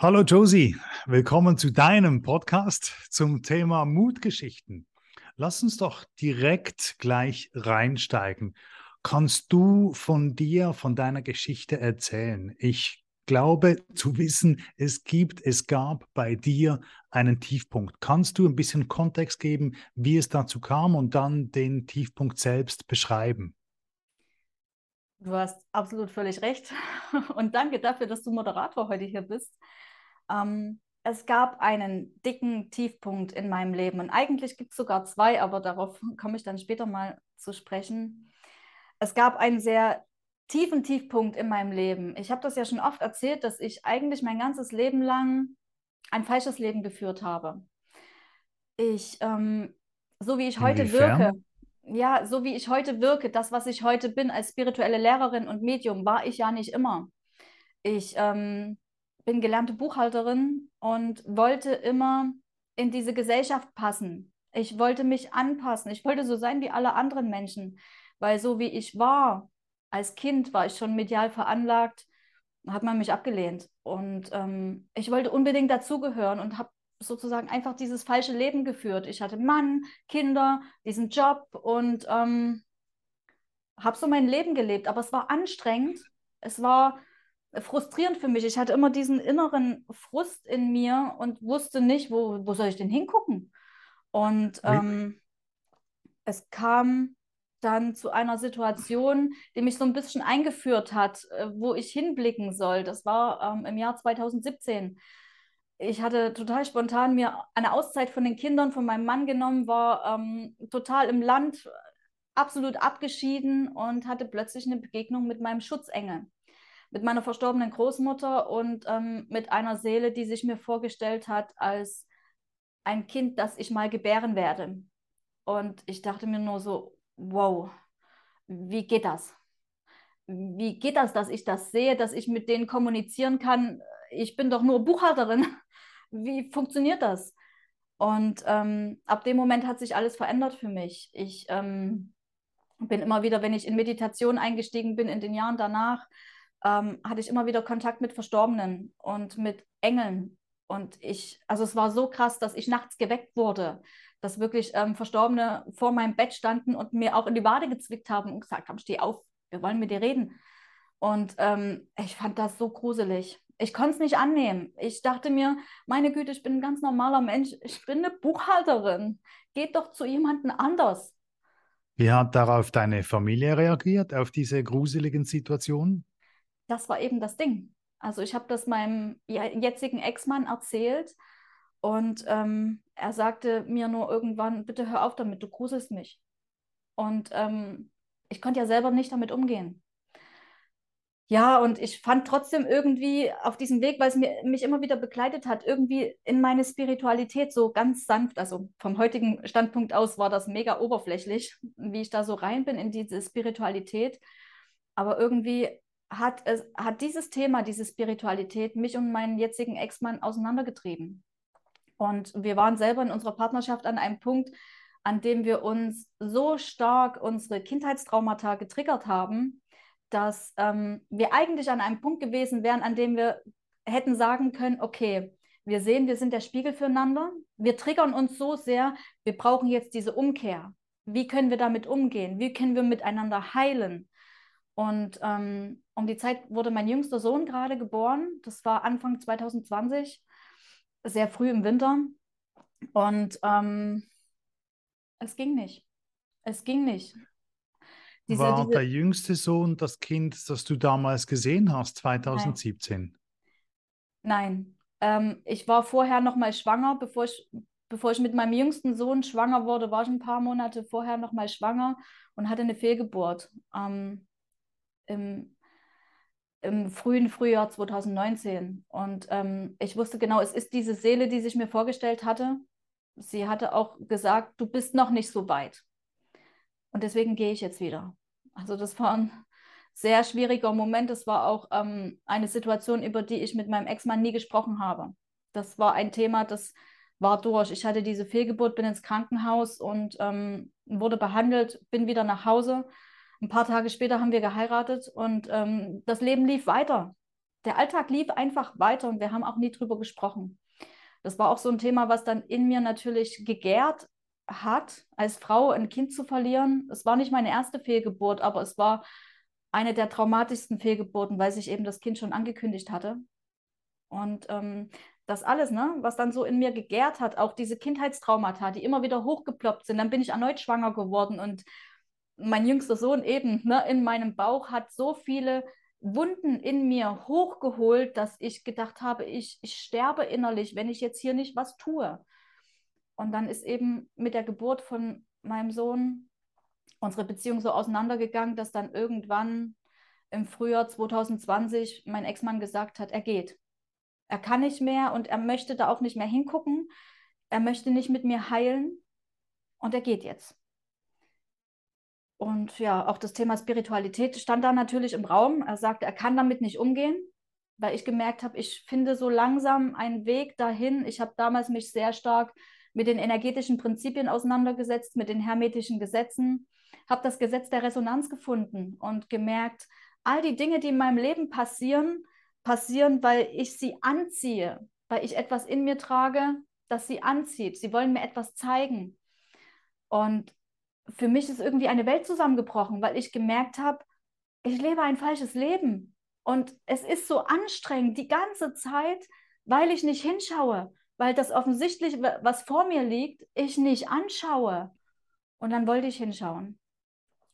Hallo Josie, willkommen zu deinem Podcast zum Thema Mutgeschichten. Lass uns doch direkt gleich reinsteigen. Kannst du von dir, von deiner Geschichte erzählen? Ich glaube zu wissen, es gibt, es gab bei dir einen Tiefpunkt. Kannst du ein bisschen Kontext geben, wie es dazu kam und dann den Tiefpunkt selbst beschreiben? Du hast absolut völlig recht. Und danke dafür, dass du Moderator heute hier bist. Ähm, es gab einen dicken Tiefpunkt in meinem Leben und eigentlich gibt es sogar zwei, aber darauf komme ich dann später mal zu sprechen. Es gab einen sehr tiefen Tiefpunkt in meinem Leben. Ich habe das ja schon oft erzählt, dass ich eigentlich mein ganzes Leben lang ein falsches Leben geführt habe. Ich, ähm, so wie ich heute Inwiefern? wirke, ja, so wie ich heute wirke, das, was ich heute bin als spirituelle Lehrerin und Medium, war ich ja nicht immer. Ich ähm, bin gelernte Buchhalterin und wollte immer in diese Gesellschaft passen. Ich wollte mich anpassen. Ich wollte so sein wie alle anderen Menschen, weil so wie ich war, als Kind war ich schon medial veranlagt, hat man mich abgelehnt. Und ähm, ich wollte unbedingt dazugehören und habe sozusagen einfach dieses falsche Leben geführt. Ich hatte Mann, Kinder, diesen Job und ähm, habe so mein Leben gelebt. Aber es war anstrengend. Es war frustrierend für mich. Ich hatte immer diesen inneren Frust in mir und wusste nicht, wo, wo soll ich denn hingucken. Und ähm, es kam dann zu einer Situation, die mich so ein bisschen eingeführt hat, äh, wo ich hinblicken soll. Das war ähm, im Jahr 2017. Ich hatte total spontan mir eine Auszeit von den Kindern von meinem Mann genommen, war ähm, total im Land, absolut abgeschieden und hatte plötzlich eine Begegnung mit meinem Schutzengel mit meiner verstorbenen Großmutter und ähm, mit einer Seele, die sich mir vorgestellt hat als ein Kind, das ich mal gebären werde. Und ich dachte mir nur so, wow, wie geht das? Wie geht das, dass ich das sehe, dass ich mit denen kommunizieren kann? Ich bin doch nur Buchhalterin. Wie funktioniert das? Und ähm, ab dem Moment hat sich alles verändert für mich. Ich ähm, bin immer wieder, wenn ich in Meditation eingestiegen bin, in den Jahren danach, ähm, hatte ich immer wieder Kontakt mit Verstorbenen und mit Engeln. Und ich, also es war so krass, dass ich nachts geweckt wurde, dass wirklich ähm, Verstorbene vor meinem Bett standen und mir auch in die Wade gezwickt haben und gesagt haben, steh auf, wir wollen mit dir reden. Und ähm, ich fand das so gruselig. Ich konnte es nicht annehmen. Ich dachte mir, meine Güte, ich bin ein ganz normaler Mensch. Ich bin eine Buchhalterin. Geht doch zu jemandem anders. Wie hat darauf deine Familie reagiert, auf diese gruseligen Situationen? Das war eben das Ding. Also ich habe das meinem jetzigen Ex-Mann erzählt und ähm, er sagte mir nur irgendwann, bitte hör auf damit, du gruselst mich. Und ähm, ich konnte ja selber nicht damit umgehen. Ja, und ich fand trotzdem irgendwie auf diesem Weg, weil es mir, mich immer wieder begleitet hat, irgendwie in meine Spiritualität so ganz sanft. Also vom heutigen Standpunkt aus war das mega oberflächlich, wie ich da so rein bin in diese Spiritualität. Aber irgendwie hat, es, hat dieses Thema, diese Spiritualität, mich und meinen jetzigen Ex-Mann auseinandergetrieben. Und wir waren selber in unserer Partnerschaft an einem Punkt, an dem wir uns so stark unsere Kindheitstraumata getriggert haben, dass ähm, wir eigentlich an einem Punkt gewesen wären, an dem wir hätten sagen können, okay, wir sehen, wir sind der Spiegel füreinander, wir triggern uns so sehr, wir brauchen jetzt diese Umkehr. Wie können wir damit umgehen? Wie können wir miteinander heilen? Und ähm, um die Zeit wurde mein jüngster Sohn gerade geboren. Das war Anfang 2020, sehr früh im Winter. Und ähm, es ging nicht. Es ging nicht. Diese, war diese... der jüngste Sohn das Kind, das du damals gesehen hast, 2017? Nein. Nein. Ähm, ich war vorher noch mal schwanger, bevor ich, bevor ich mit meinem jüngsten Sohn schwanger wurde, war ich ein paar Monate vorher noch mal schwanger und hatte eine Fehlgeburt. Ähm, im, im frühen Frühjahr 2019. Und ähm, ich wusste genau, es ist diese Seele, die sich mir vorgestellt hatte. Sie hatte auch gesagt, du bist noch nicht so weit. Und deswegen gehe ich jetzt wieder. Also das war ein sehr schwieriger Moment. Das war auch ähm, eine Situation, über die ich mit meinem Ex-Mann nie gesprochen habe. Das war ein Thema, das war durch. Ich hatte diese Fehlgeburt, bin ins Krankenhaus und ähm, wurde behandelt, bin wieder nach Hause ein paar Tage später haben wir geheiratet und ähm, das Leben lief weiter. Der Alltag lief einfach weiter und wir haben auch nie drüber gesprochen. Das war auch so ein Thema, was dann in mir natürlich gegärt hat, als Frau ein Kind zu verlieren. Es war nicht meine erste Fehlgeburt, aber es war eine der traumatischsten Fehlgeburten, weil sich eben das Kind schon angekündigt hatte. Und ähm, das alles, ne, was dann so in mir gegärt hat, auch diese Kindheitstraumata, die immer wieder hochgeploppt sind, dann bin ich erneut schwanger geworden und mein jüngster Sohn eben ne, in meinem Bauch hat so viele Wunden in mir hochgeholt, dass ich gedacht habe, ich, ich sterbe innerlich, wenn ich jetzt hier nicht was tue. Und dann ist eben mit der Geburt von meinem Sohn unsere Beziehung so auseinandergegangen, dass dann irgendwann im Frühjahr 2020 mein Ex-Mann gesagt hat, er geht. Er kann nicht mehr und er möchte da auch nicht mehr hingucken. Er möchte nicht mit mir heilen und er geht jetzt. Und ja, auch das Thema Spiritualität stand da natürlich im Raum. Er sagte, er kann damit nicht umgehen, weil ich gemerkt habe, ich finde so langsam einen Weg dahin. Ich habe damals mich sehr stark mit den energetischen Prinzipien auseinandergesetzt, mit den hermetischen Gesetzen, habe das Gesetz der Resonanz gefunden und gemerkt, all die Dinge, die in meinem Leben passieren, passieren, weil ich sie anziehe, weil ich etwas in mir trage, das sie anzieht. Sie wollen mir etwas zeigen. Und für mich ist irgendwie eine Welt zusammengebrochen, weil ich gemerkt habe, ich lebe ein falsches Leben. Und es ist so anstrengend die ganze Zeit, weil ich nicht hinschaue, weil das offensichtlich, was vor mir liegt, ich nicht anschaue. Und dann wollte ich hinschauen.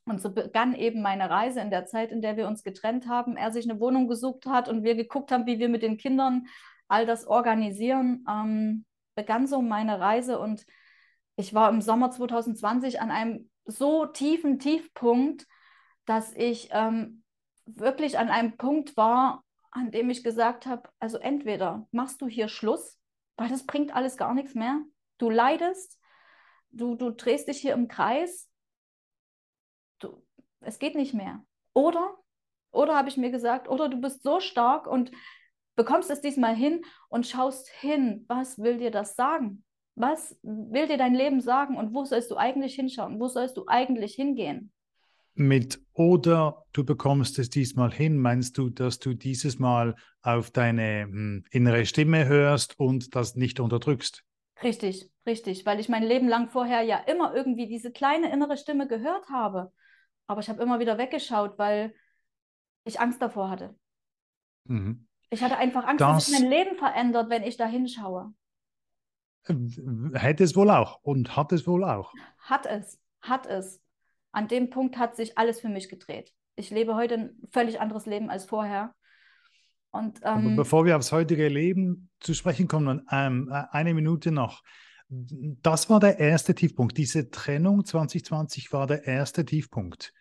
Und so begann eben meine Reise in der Zeit, in der wir uns getrennt haben. Er sich eine Wohnung gesucht hat und wir geguckt haben, wie wir mit den Kindern all das organisieren. Ähm, begann so meine Reise und ich war im Sommer 2020 an einem so tiefen Tiefpunkt, dass ich ähm, wirklich an einem Punkt war, an dem ich gesagt habe, also entweder machst du hier Schluss, weil das bringt alles gar nichts mehr. Du leidest, du, du drehst dich hier im Kreis du, es geht nicht mehr. Oder, oder habe ich mir gesagt, oder du bist so stark und bekommst es diesmal hin und schaust hin, was will dir das sagen? Was will dir dein Leben sagen und wo sollst du eigentlich hinschauen? Wo sollst du eigentlich hingehen? Mit oder du bekommst es diesmal hin, meinst du, dass du dieses Mal auf deine hm, innere Stimme hörst und das nicht unterdrückst? Richtig, richtig, weil ich mein Leben lang vorher ja immer irgendwie diese kleine innere Stimme gehört habe. Aber ich habe immer wieder weggeschaut, weil ich Angst davor hatte. Mhm. Ich hatte einfach Angst, das, dass sich mein Leben verändert, wenn ich da hinschaue. Hätte es wohl auch und hat es wohl auch. Hat es, hat es. An dem Punkt hat sich alles für mich gedreht. Ich lebe heute ein völlig anderes Leben als vorher. Und, ähm, bevor wir aufs heutige Leben zu sprechen kommen, ähm, eine Minute noch. Das war der erste Tiefpunkt. Diese Trennung 2020 war der erste Tiefpunkt.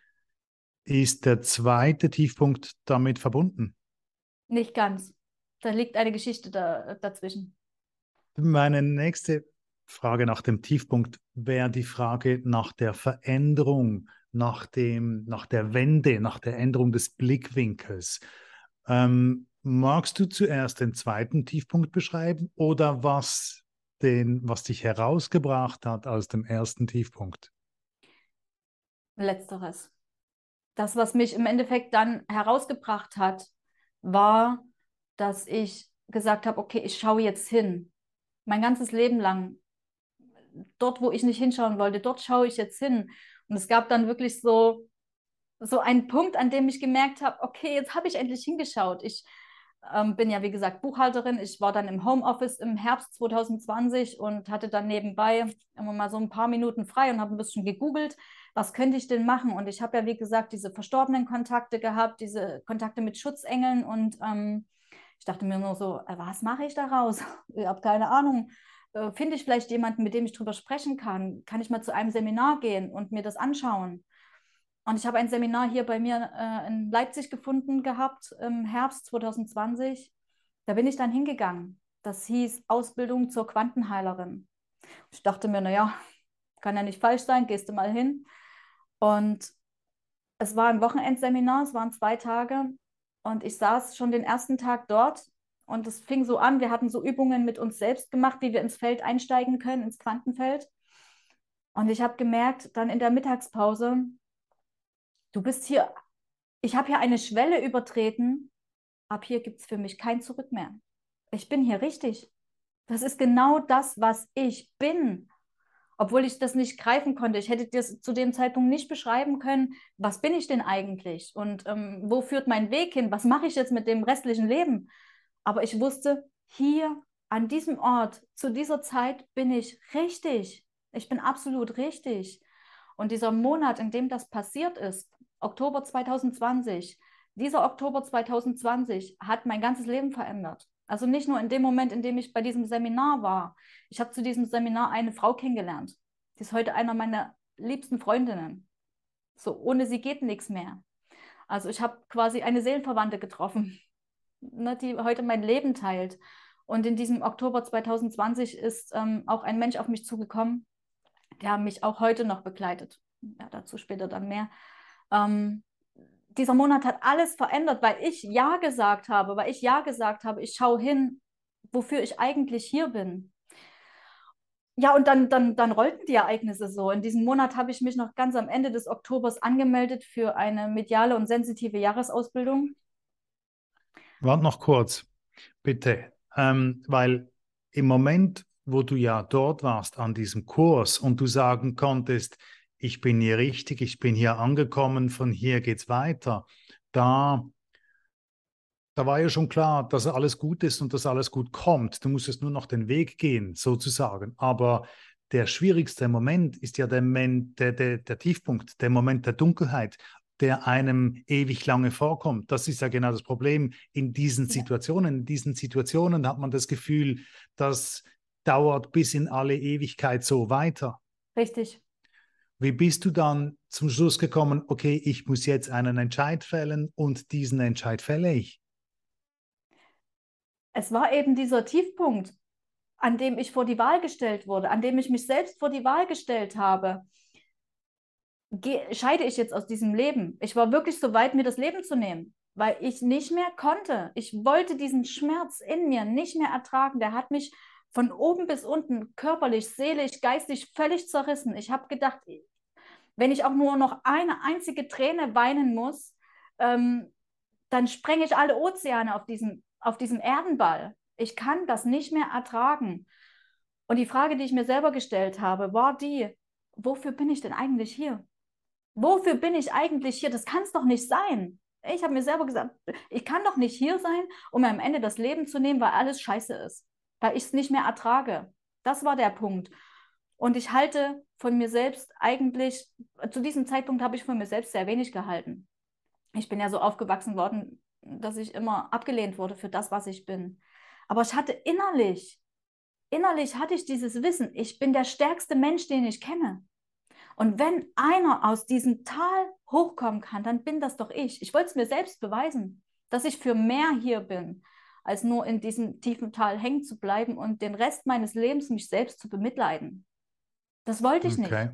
Ist der zweite Tiefpunkt damit verbunden? Nicht ganz. Da liegt eine Geschichte da, dazwischen. Meine nächste Frage nach dem Tiefpunkt wäre die Frage nach der Veränderung, nach, dem, nach der Wende, nach der Änderung des Blickwinkels. Ähm, magst du zuerst den zweiten Tiefpunkt beschreiben oder was den, was dich herausgebracht hat aus dem ersten Tiefpunkt? Letzteres. Das, was mich im Endeffekt dann herausgebracht hat, war, dass ich gesagt habe, okay, ich schaue jetzt hin. Mein ganzes Leben lang. Dort, wo ich nicht hinschauen wollte, dort schaue ich jetzt hin. Und es gab dann wirklich so, so einen Punkt, an dem ich gemerkt habe, okay, jetzt habe ich endlich hingeschaut. Ich ähm, bin ja, wie gesagt, Buchhalterin. Ich war dann im Homeoffice im Herbst 2020 und hatte dann nebenbei immer mal so ein paar Minuten frei und habe ein bisschen gegoogelt, was könnte ich denn machen? Und ich habe ja, wie gesagt, diese verstorbenen Kontakte gehabt, diese Kontakte mit Schutzengeln und ähm, ich dachte mir nur so, äh, was mache ich daraus? Ich habe keine Ahnung. Äh, finde ich vielleicht jemanden, mit dem ich drüber sprechen kann? Kann ich mal zu einem Seminar gehen und mir das anschauen? Und ich habe ein Seminar hier bei mir äh, in Leipzig gefunden gehabt im Herbst 2020. Da bin ich dann hingegangen. Das hieß Ausbildung zur Quantenheilerin. Ich dachte mir, naja, kann ja nicht falsch sein, gehst du mal hin. Und es war ein Wochenendseminar, es waren zwei Tage. Und ich saß schon den ersten Tag dort und es fing so an, wir hatten so Übungen mit uns selbst gemacht, wie wir ins Feld einsteigen können, ins Quantenfeld. Und ich habe gemerkt, dann in der Mittagspause, du bist hier, ich habe hier eine Schwelle übertreten, ab hier gibt es für mich kein Zurück mehr. Ich bin hier richtig. Das ist genau das, was ich bin. Obwohl ich das nicht greifen konnte. Ich hätte das zu dem Zeitpunkt nicht beschreiben können, was bin ich denn eigentlich und ähm, wo führt mein Weg hin? Was mache ich jetzt mit dem restlichen Leben? Aber ich wusste, hier an diesem Ort, zu dieser Zeit bin ich richtig. Ich bin absolut richtig. Und dieser Monat, in dem das passiert ist, Oktober 2020, dieser Oktober 2020 hat mein ganzes Leben verändert. Also nicht nur in dem Moment, in dem ich bei diesem Seminar war. Ich habe zu diesem Seminar eine Frau kennengelernt. Die ist heute einer meiner liebsten Freundinnen. So, ohne sie geht nichts mehr. Also ich habe quasi eine Seelenverwandte getroffen, ne, die heute mein Leben teilt. Und in diesem Oktober 2020 ist ähm, auch ein Mensch auf mich zugekommen, der mich auch heute noch begleitet. Ja, dazu später dann mehr. Ähm, dieser Monat hat alles verändert, weil ich Ja gesagt habe, weil ich Ja gesagt habe, ich schaue hin, wofür ich eigentlich hier bin. Ja, und dann, dann, dann rollten die Ereignisse so. In diesem Monat habe ich mich noch ganz am Ende des Oktobers angemeldet für eine mediale und sensitive Jahresausbildung. Warte noch kurz, bitte. Ähm, weil im Moment, wo du ja dort warst an diesem Kurs und du sagen konntest, ich bin hier richtig, ich bin hier angekommen, von hier geht es weiter. Da, da war ja schon klar, dass alles gut ist und dass alles gut kommt. Du musstest nur noch den Weg gehen, sozusagen. Aber der schwierigste Moment ist ja der, Moment, der, der, der Tiefpunkt, der Moment der Dunkelheit, der einem ewig lange vorkommt. Das ist ja genau das Problem in diesen Situationen. In diesen Situationen hat man das Gefühl, das dauert bis in alle Ewigkeit so weiter. Richtig. Wie bist du dann zum Schluss gekommen, okay, ich muss jetzt einen Entscheid fällen und diesen Entscheid fälle ich? Es war eben dieser Tiefpunkt, an dem ich vor die Wahl gestellt wurde, an dem ich mich selbst vor die Wahl gestellt habe. Ge scheide ich jetzt aus diesem Leben? Ich war wirklich so weit, mir das Leben zu nehmen, weil ich nicht mehr konnte. Ich wollte diesen Schmerz in mir nicht mehr ertragen. Der hat mich von oben bis unten körperlich, seelisch, geistig völlig zerrissen. Ich habe gedacht, wenn ich auch nur noch eine einzige Träne weinen muss, ähm, dann sprenge ich alle Ozeane auf diesem, auf diesem Erdenball. Ich kann das nicht mehr ertragen. Und die Frage, die ich mir selber gestellt habe, war die, wofür bin ich denn eigentlich hier? Wofür bin ich eigentlich hier? Das kann es doch nicht sein. Ich habe mir selber gesagt, ich kann doch nicht hier sein, um am Ende das Leben zu nehmen, weil alles scheiße ist, weil ich es nicht mehr ertrage. Das war der Punkt. Und ich halte von mir selbst eigentlich, zu diesem Zeitpunkt habe ich von mir selbst sehr wenig gehalten. Ich bin ja so aufgewachsen worden, dass ich immer abgelehnt wurde für das, was ich bin. Aber ich hatte innerlich, innerlich hatte ich dieses Wissen, ich bin der stärkste Mensch, den ich kenne. Und wenn einer aus diesem Tal hochkommen kann, dann bin das doch ich. Ich wollte es mir selbst beweisen, dass ich für mehr hier bin, als nur in diesem tiefen Tal hängen zu bleiben und den Rest meines Lebens mich selbst zu bemitleiden. Das wollte ich okay. nicht.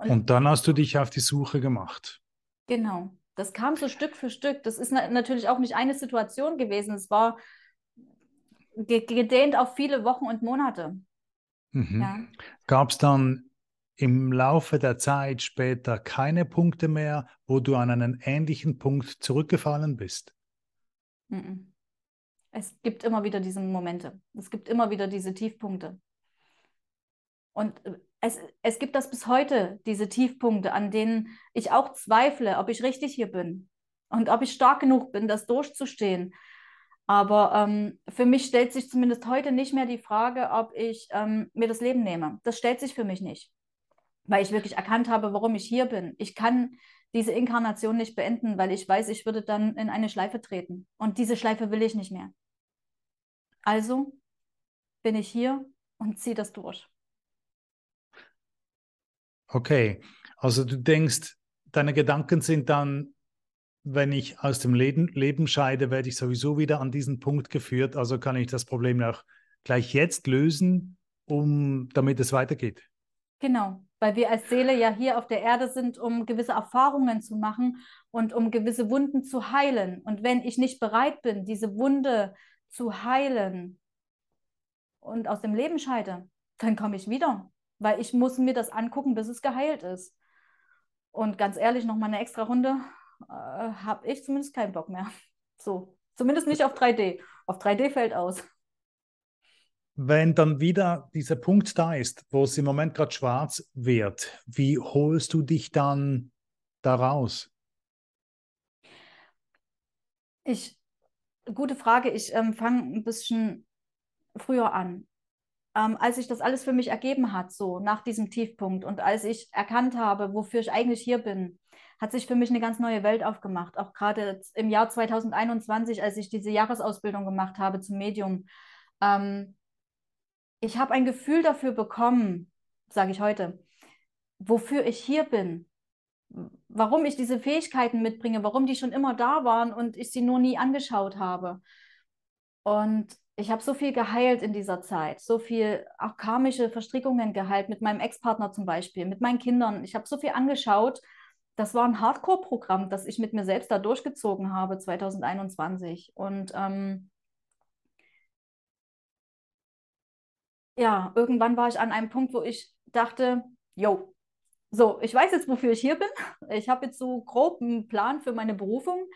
Und, und, dann hast du dich auf die Suche gemacht. Genau. Das kam so Stück für Stück. Das ist na natürlich auch nicht eine Situation gewesen. Es war gedehnt auf viele Wochen und Monate. Mhm. Ja. Gab es dann im Laufe der Zeit später keine Punkte mehr, wo du an einen ähnlichen Punkt zurückgefallen bist? Es gibt immer wieder diese Momente. Es gibt immer wieder diese Tiefpunkte. Und äh, es, es gibt das bis heute, diese Tiefpunkte, an denen ich auch zweifle, ob ich richtig hier bin und ob ich stark genug bin, das durchzustehen. Aber ähm, für mich stellt sich zumindest heute nicht mehr die Frage, ob ich ähm, mir das Leben nehme. Das stellt sich für mich nicht, weil ich wirklich erkannt habe, warum ich hier bin. Ich kann diese Inkarnation nicht beenden, weil ich weiß, ich würde dann in eine Schleife treten. Und diese Schleife will ich nicht mehr. Also bin ich hier und ziehe das durch. Okay, also du denkst, deine Gedanken sind dann, wenn ich aus dem Leben, Leben scheide, werde ich sowieso wieder an diesen Punkt geführt. Also kann ich das Problem auch gleich jetzt lösen, um, damit es weitergeht. Genau, weil wir als Seele ja hier auf der Erde sind, um gewisse Erfahrungen zu machen und um gewisse Wunden zu heilen. Und wenn ich nicht bereit bin, diese Wunde zu heilen und aus dem Leben scheide, dann komme ich wieder weil ich muss mir das angucken, bis es geheilt ist. Und ganz ehrlich, noch mal eine extra Runde äh, habe ich zumindest keinen Bock mehr. So, Zumindest nicht auf 3D. Auf 3D fällt aus. Wenn dann wieder dieser Punkt da ist, wo es im Moment gerade schwarz wird, wie holst du dich dann daraus? Ich, gute Frage. Ich ähm, fange ein bisschen früher an. Ähm, als sich das alles für mich ergeben hat, so nach diesem Tiefpunkt und als ich erkannt habe, wofür ich eigentlich hier bin, hat sich für mich eine ganz neue Welt aufgemacht. Auch gerade im Jahr 2021, als ich diese Jahresausbildung gemacht habe zum Medium. Ähm, ich habe ein Gefühl dafür bekommen, sage ich heute, wofür ich hier bin, warum ich diese Fähigkeiten mitbringe, warum die schon immer da waren und ich sie nur nie angeschaut habe. Und ich habe so viel geheilt in dieser Zeit, so viel auch karmische Verstrickungen geheilt, mit meinem Ex-Partner zum Beispiel, mit meinen Kindern. Ich habe so viel angeschaut das war ein Hardcore-Programm, das ich mit mir selbst da durchgezogen habe 2021. Und ähm, ja, irgendwann war ich an einem Punkt, wo ich dachte, jo, so, ich weiß jetzt, wofür ich hier bin. Ich habe jetzt so grob einen Plan für meine Berufung.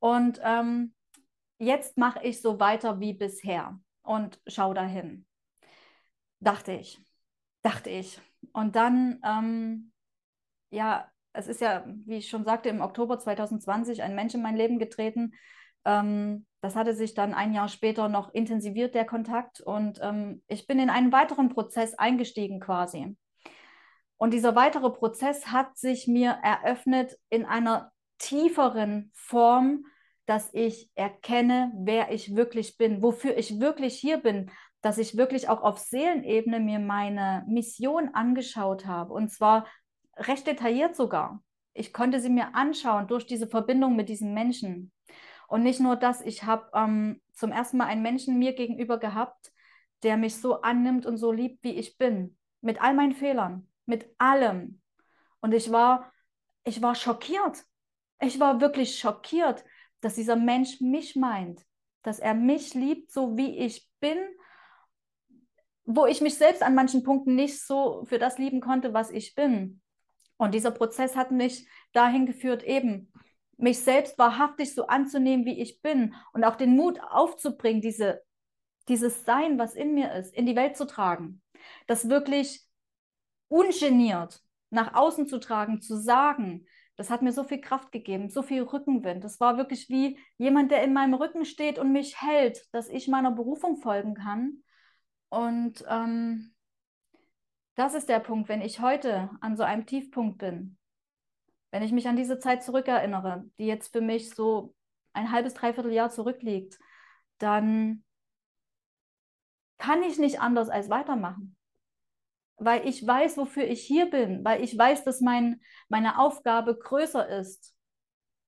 Und ähm, jetzt mache ich so weiter wie bisher und schau dahin. Dachte ich. Dachte ich. Und dann, ähm, ja, es ist ja, wie ich schon sagte, im Oktober 2020 ein Mensch in mein Leben getreten. Ähm, das hatte sich dann ein Jahr später noch intensiviert, der Kontakt. Und ähm, ich bin in einen weiteren Prozess eingestiegen quasi. Und dieser weitere Prozess hat sich mir eröffnet in einer tieferen Form, dass ich erkenne, wer ich wirklich bin, wofür ich wirklich hier bin, dass ich wirklich auch auf Seelenebene mir meine Mission angeschaut habe. Und zwar recht detailliert sogar. Ich konnte sie mir anschauen durch diese Verbindung mit diesen Menschen. Und nicht nur das, ich habe ähm, zum ersten Mal einen Menschen mir gegenüber gehabt, der mich so annimmt und so liebt, wie ich bin. Mit all meinen Fehlern, mit allem. Und ich war, ich war schockiert. Ich war wirklich schockiert, dass dieser Mensch mich meint, dass er mich liebt, so wie ich bin, wo ich mich selbst an manchen Punkten nicht so für das lieben konnte, was ich bin. Und dieser Prozess hat mich dahin geführt, eben mich selbst wahrhaftig so anzunehmen, wie ich bin und auch den Mut aufzubringen, diese, dieses Sein, was in mir ist, in die Welt zu tragen. Das wirklich ungeniert nach außen zu tragen, zu sagen, das hat mir so viel Kraft gegeben, so viel Rückenwind. Das war wirklich wie jemand, der in meinem Rücken steht und mich hält, dass ich meiner Berufung folgen kann. Und ähm, das ist der Punkt, wenn ich heute an so einem Tiefpunkt bin, wenn ich mich an diese Zeit zurückerinnere, die jetzt für mich so ein halbes, dreiviertel Jahr zurückliegt, dann kann ich nicht anders als weitermachen. Weil ich weiß, wofür ich hier bin, weil ich weiß, dass mein, meine Aufgabe größer ist,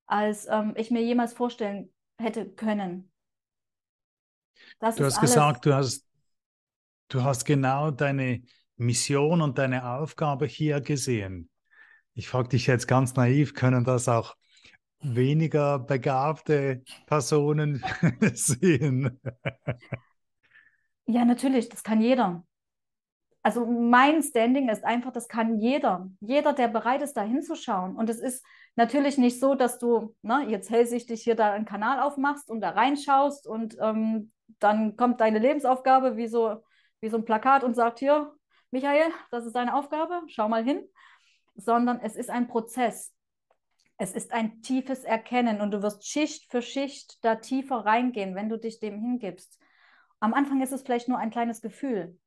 als ähm, ich mir jemals vorstellen hätte können. Das du hast alles. gesagt, du hast, du hast genau deine, Mission und deine Aufgabe hier gesehen? Ich frage dich jetzt ganz naiv, können das auch weniger begabte Personen sehen? ja, natürlich, das kann jeder. Also mein Standing ist einfach, das kann jeder. Jeder, der bereit ist, da hinzuschauen. Und es ist natürlich nicht so, dass du ne, jetzt hellsichtig hier da einen Kanal aufmachst und da reinschaust und ähm, dann kommt deine Lebensaufgabe wie so, wie so ein Plakat und sagt, hier, Michael, das ist deine Aufgabe, schau mal hin, sondern es ist ein Prozess. Es ist ein tiefes Erkennen und du wirst Schicht für Schicht da tiefer reingehen, wenn du dich dem hingibst. Am Anfang ist es vielleicht nur ein kleines Gefühl.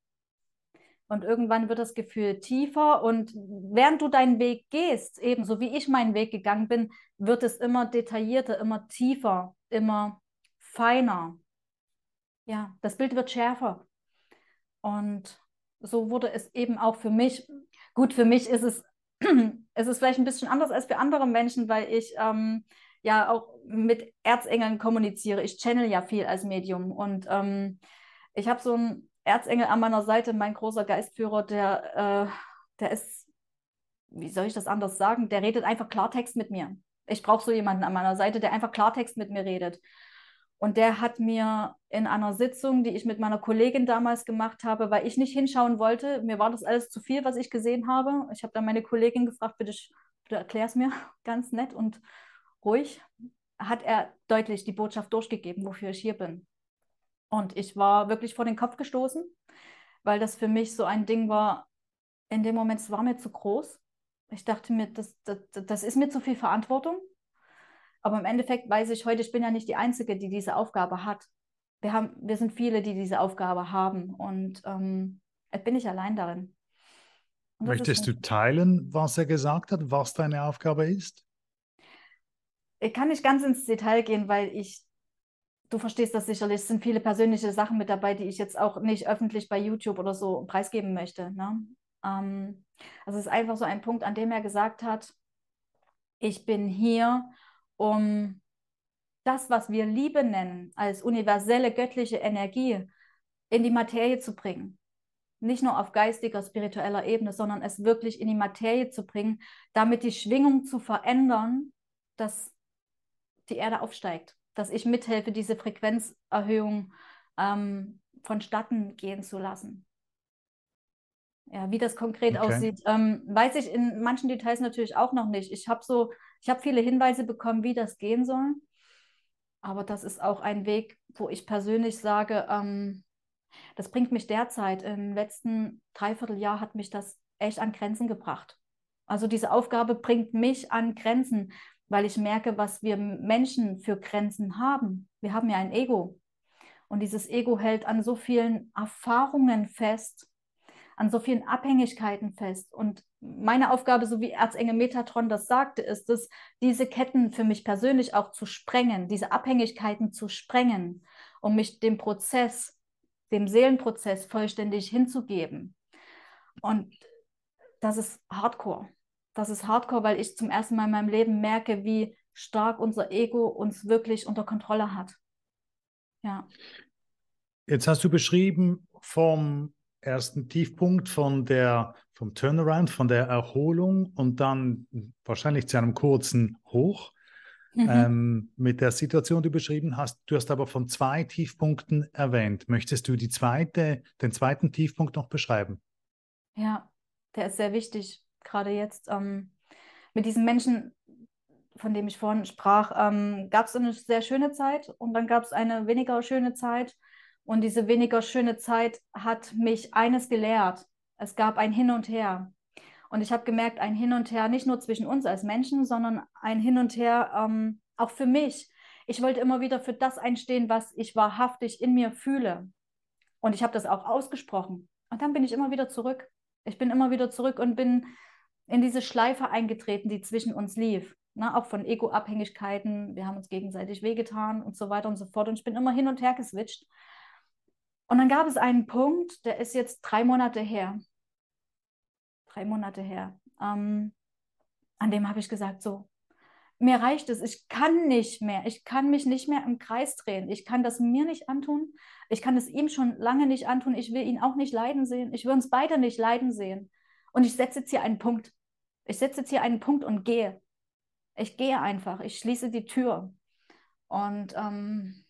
Und irgendwann wird das Gefühl tiefer und während du deinen Weg gehst, ebenso wie ich meinen Weg gegangen bin, wird es immer detaillierter, immer tiefer, immer feiner. Ja, das Bild wird schärfer. Und so wurde es eben auch für mich. Gut, für mich ist es, es ist vielleicht ein bisschen anders als für andere Menschen, weil ich ähm, ja auch mit Erzengeln kommuniziere. Ich channel ja viel als Medium und ähm, ich habe so einen Erzengel an meiner Seite, mein großer Geistführer, der, äh, der ist, wie soll ich das anders sagen, der redet einfach Klartext mit mir. Ich brauche so jemanden an meiner Seite, der einfach Klartext mit mir redet. Und der hat mir in einer Sitzung, die ich mit meiner Kollegin damals gemacht habe, weil ich nicht hinschauen wollte, mir war das alles zu viel, was ich gesehen habe. Ich habe dann meine Kollegin gefragt, bitte, bitte erklär es mir ganz nett und ruhig. hat er deutlich die Botschaft durchgegeben, wofür ich hier bin. Und ich war wirklich vor den Kopf gestoßen, weil das für mich so ein Ding war, in dem Moment, es war mir zu groß. Ich dachte mir, das, das, das ist mir zu viel Verantwortung. Aber im Endeffekt weiß ich heute, ich bin ja nicht die Einzige, die diese Aufgabe hat. Wir, haben, wir sind viele, die diese Aufgabe haben. Und ähm, bin ich allein darin. Möchtest du teilen, was er gesagt hat, was deine Aufgabe ist? Ich kann nicht ganz ins Detail gehen, weil ich, du verstehst das sicherlich, es sind viele persönliche Sachen mit dabei, die ich jetzt auch nicht öffentlich bei YouTube oder so preisgeben möchte. Ne? Ähm, also es ist einfach so ein Punkt, an dem er gesagt hat, ich bin hier, um das, was wir Liebe nennen, als universelle göttliche Energie in die Materie zu bringen nicht nur auf geistiger, spiritueller Ebene, sondern es wirklich in die Materie zu bringen, damit die Schwingung zu verändern, dass die Erde aufsteigt, dass ich mithelfe, diese Frequenzerhöhung ähm, vonstatten gehen zu lassen. Ja, wie das konkret okay. aussieht, ähm, weiß ich in manchen Details natürlich auch noch nicht. Ich habe so, ich habe viele Hinweise bekommen, wie das gehen soll. Aber das ist auch ein Weg, wo ich persönlich sage, ähm, das bringt mich derzeit, im letzten Dreivierteljahr hat mich das echt an Grenzen gebracht. Also diese Aufgabe bringt mich an Grenzen, weil ich merke, was wir Menschen für Grenzen haben. Wir haben ja ein Ego. Und dieses Ego hält an so vielen Erfahrungen fest, an so vielen Abhängigkeiten fest. Und meine Aufgabe, so wie Erzengel Metatron das sagte, ist es, diese Ketten für mich persönlich auch zu sprengen, diese Abhängigkeiten zu sprengen, um mich dem Prozess dem Seelenprozess vollständig hinzugeben. Und das ist Hardcore. Das ist Hardcore, weil ich zum ersten Mal in meinem Leben merke, wie stark unser Ego uns wirklich unter Kontrolle hat. Ja. Jetzt hast du beschrieben vom ersten Tiefpunkt, von der, vom Turnaround, von der Erholung und dann wahrscheinlich zu einem kurzen Hoch mhm. ähm, mit der Situation, die du beschrieben hast. Du hast aber von zwei Tiefpunkten erwähnt. Möchtest du die zweite, den zweiten Tiefpunkt noch beschreiben? Ja, der ist sehr wichtig, gerade jetzt. Ähm, mit diesem Menschen, von dem ich vorhin sprach, ähm, gab es eine sehr schöne Zeit und dann gab es eine weniger schöne Zeit. Und diese weniger schöne Zeit hat mich eines gelehrt. Es gab ein Hin und Her. Und ich habe gemerkt, ein Hin und Her, nicht nur zwischen uns als Menschen, sondern ein Hin und Her ähm, auch für mich. Ich wollte immer wieder für das einstehen, was ich wahrhaftig in mir fühle. Und ich habe das auch ausgesprochen. Und dann bin ich immer wieder zurück. Ich bin immer wieder zurück und bin in diese Schleife eingetreten, die zwischen uns lief. Ne, auch von Ego-Abhängigkeiten. Wir haben uns gegenseitig wehgetan und so weiter und so fort. Und ich bin immer hin und her geswitcht. Und dann gab es einen Punkt, der ist jetzt drei Monate her drei Monate her, ähm, an dem habe ich gesagt, so, mir reicht es, ich kann nicht mehr, ich kann mich nicht mehr im Kreis drehen, ich kann das mir nicht antun, ich kann es ihm schon lange nicht antun, ich will ihn auch nicht leiden sehen, ich will uns beide nicht leiden sehen. Und ich setze jetzt hier einen Punkt. Ich setze jetzt hier einen Punkt und gehe. Ich gehe einfach, ich schließe die Tür. Und ähm,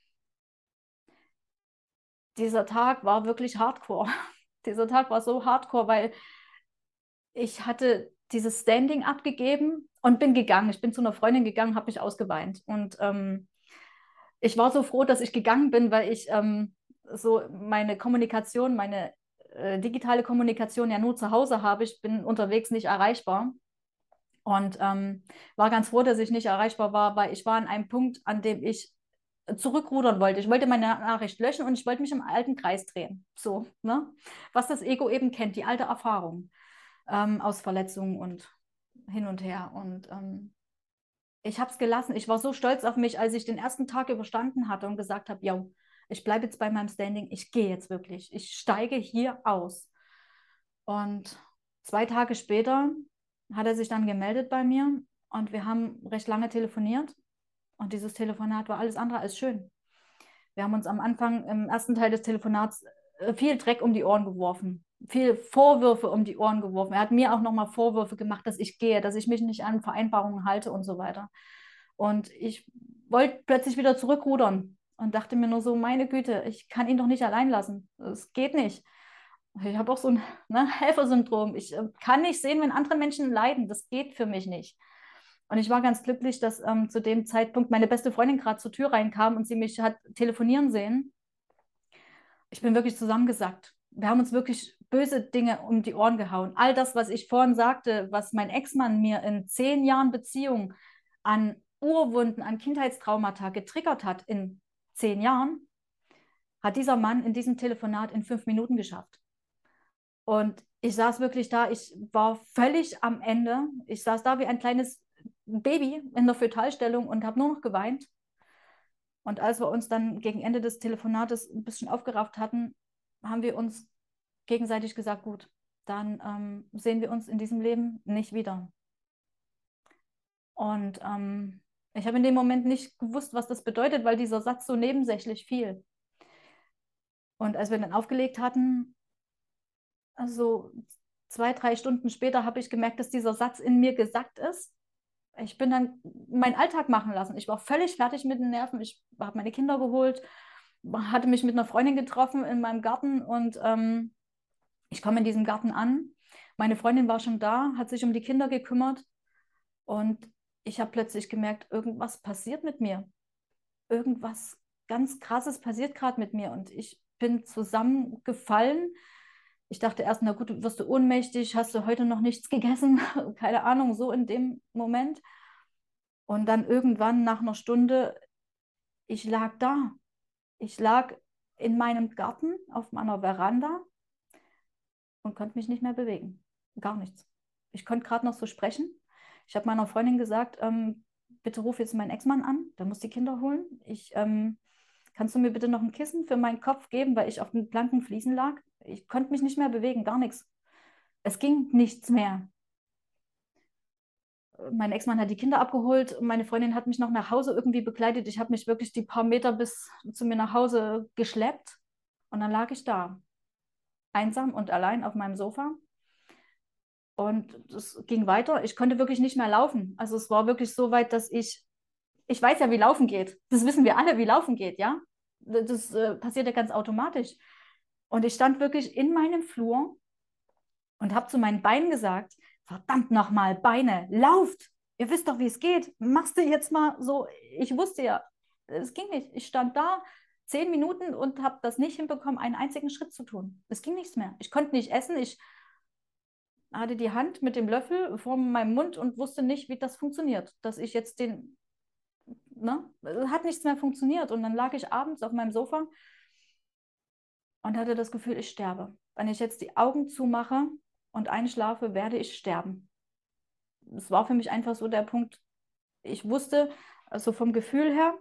dieser Tag war wirklich hardcore. dieser Tag war so hardcore, weil ich hatte dieses Standing abgegeben und bin gegangen. Ich bin zu einer Freundin gegangen, habe mich ausgeweint. Und ähm, ich war so froh, dass ich gegangen bin, weil ich ähm, so meine Kommunikation, meine äh, digitale Kommunikation ja nur zu Hause habe. Ich bin unterwegs nicht erreichbar. Und ähm, war ganz froh, dass ich nicht erreichbar war, weil ich war an einem Punkt, an dem ich zurückrudern wollte. Ich wollte meine Nachricht löschen und ich wollte mich im alten Kreis drehen. So, ne? Was das Ego eben kennt, die alte Erfahrung ähm, aus Verletzungen und hin und her. Und ähm, ich habe es gelassen. Ich war so stolz auf mich, als ich den ersten Tag überstanden hatte und gesagt habe, ja, ich bleibe jetzt bei meinem Standing, ich gehe jetzt wirklich, ich steige hier aus. Und zwei Tage später hat er sich dann gemeldet bei mir und wir haben recht lange telefoniert. Und dieses Telefonat war alles andere als schön. Wir haben uns am Anfang im ersten Teil des Telefonats äh, viel Dreck um die Ohren geworfen viel Vorwürfe um die Ohren geworfen. Er hat mir auch nochmal Vorwürfe gemacht, dass ich gehe, dass ich mich nicht an Vereinbarungen halte und so weiter. Und ich wollte plötzlich wieder zurückrudern und dachte mir nur so, meine Güte, ich kann ihn doch nicht allein lassen. Es geht nicht. Ich habe auch so ein ne, Helfersyndrom. Ich äh, kann nicht sehen, wenn andere Menschen leiden. Das geht für mich nicht. Und ich war ganz glücklich, dass ähm, zu dem Zeitpunkt meine beste Freundin gerade zur Tür reinkam und sie mich hat telefonieren sehen. Ich bin wirklich zusammengesackt. Wir haben uns wirklich böse Dinge um die Ohren gehauen. All das, was ich vorhin sagte, was mein Ex-Mann mir in zehn Jahren Beziehung an Urwunden, an Kindheitstraumata getriggert hat in zehn Jahren, hat dieser Mann in diesem Telefonat in fünf Minuten geschafft. Und ich saß wirklich da, ich war völlig am Ende. Ich saß da wie ein kleines Baby in der Fötalstellung und habe nur noch geweint. Und als wir uns dann gegen Ende des Telefonates ein bisschen aufgerafft hatten, haben wir uns gegenseitig gesagt, gut, dann ähm, sehen wir uns in diesem Leben nicht wieder. Und ähm, ich habe in dem Moment nicht gewusst, was das bedeutet, weil dieser Satz so nebensächlich fiel. Und als wir dann aufgelegt hatten, also zwei, drei Stunden später, habe ich gemerkt, dass dieser Satz in mir gesagt ist. Ich bin dann meinen Alltag machen lassen. Ich war völlig fertig mit den Nerven. Ich habe meine Kinder geholt, hatte mich mit einer Freundin getroffen in meinem Garten und ähm, ich komme in diesem Garten an. Meine Freundin war schon da, hat sich um die Kinder gekümmert und ich habe plötzlich gemerkt, irgendwas passiert mit mir. Irgendwas ganz Krasses passiert gerade mit mir und ich bin zusammengefallen. Ich dachte erst, na gut, wirst du ohnmächtig, hast du heute noch nichts gegessen, keine Ahnung, so in dem Moment. Und dann irgendwann nach einer Stunde, ich lag da. Ich lag in meinem Garten auf meiner Veranda und konnte mich nicht mehr bewegen. Gar nichts. Ich konnte gerade noch so sprechen. Ich habe meiner Freundin gesagt, ähm, bitte ruf jetzt meinen Ex-Mann an, der muss die Kinder holen. Ich, ähm, kannst du mir bitte noch ein Kissen für meinen Kopf geben, weil ich auf den blanken Fliesen lag? Ich konnte mich nicht mehr bewegen, gar nichts. Es ging nichts mehr. Mein Ex-Mann hat die Kinder abgeholt, meine Freundin hat mich noch nach Hause irgendwie begleitet. Ich habe mich wirklich die paar Meter bis zu mir nach Hause geschleppt und dann lag ich da einsam und allein auf meinem Sofa. Und es ging weiter. Ich konnte wirklich nicht mehr laufen. Also es war wirklich so weit, dass ich, ich weiß ja, wie Laufen geht. Das wissen wir alle, wie Laufen geht, ja. Das äh, passiert ja ganz automatisch. Und ich stand wirklich in meinem Flur und habe zu meinen Beinen gesagt, verdammt nochmal, Beine, lauft. Ihr wisst doch, wie es geht. Machst du jetzt mal so. Ich wusste ja, es ging nicht. Ich stand da, zehn Minuten und habe das nicht hinbekommen, einen einzigen Schritt zu tun. Es ging nichts mehr. Ich konnte nicht essen. Ich hatte die Hand mit dem Löffel vor meinem Mund und wusste nicht, wie das funktioniert. Dass ich jetzt den, ne, hat nichts mehr funktioniert. Und dann lag ich abends auf meinem Sofa und hatte das Gefühl, ich sterbe. Wenn ich jetzt die Augen zumache und einschlafe, werde ich sterben. Es war für mich einfach so der Punkt, ich wusste, also vom Gefühl her,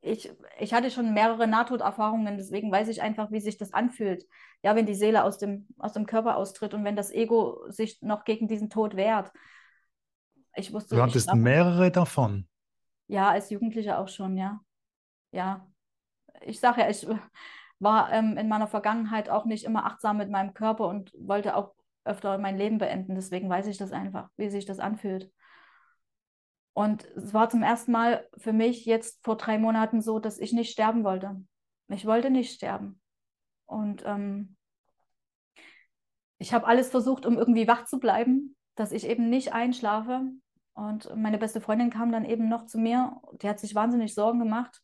ich, ich hatte schon mehrere Nahtoderfahrungen, deswegen weiß ich einfach, wie sich das anfühlt. Ja, wenn die Seele aus dem, aus dem Körper austritt und wenn das Ego sich noch gegen diesen Tod wehrt. Ich wusste, du hattest mehrere davon. Ja, als Jugendliche auch schon, ja. Ja. Ich sage ja, ich war ähm, in meiner Vergangenheit auch nicht immer achtsam mit meinem Körper und wollte auch öfter mein Leben beenden. Deswegen weiß ich das einfach, wie sich das anfühlt. Und es war zum ersten Mal für mich jetzt vor drei Monaten so, dass ich nicht sterben wollte. Ich wollte nicht sterben. Und ähm, ich habe alles versucht, um irgendwie wach zu bleiben, dass ich eben nicht einschlafe. Und meine beste Freundin kam dann eben noch zu mir. Die hat sich wahnsinnig Sorgen gemacht.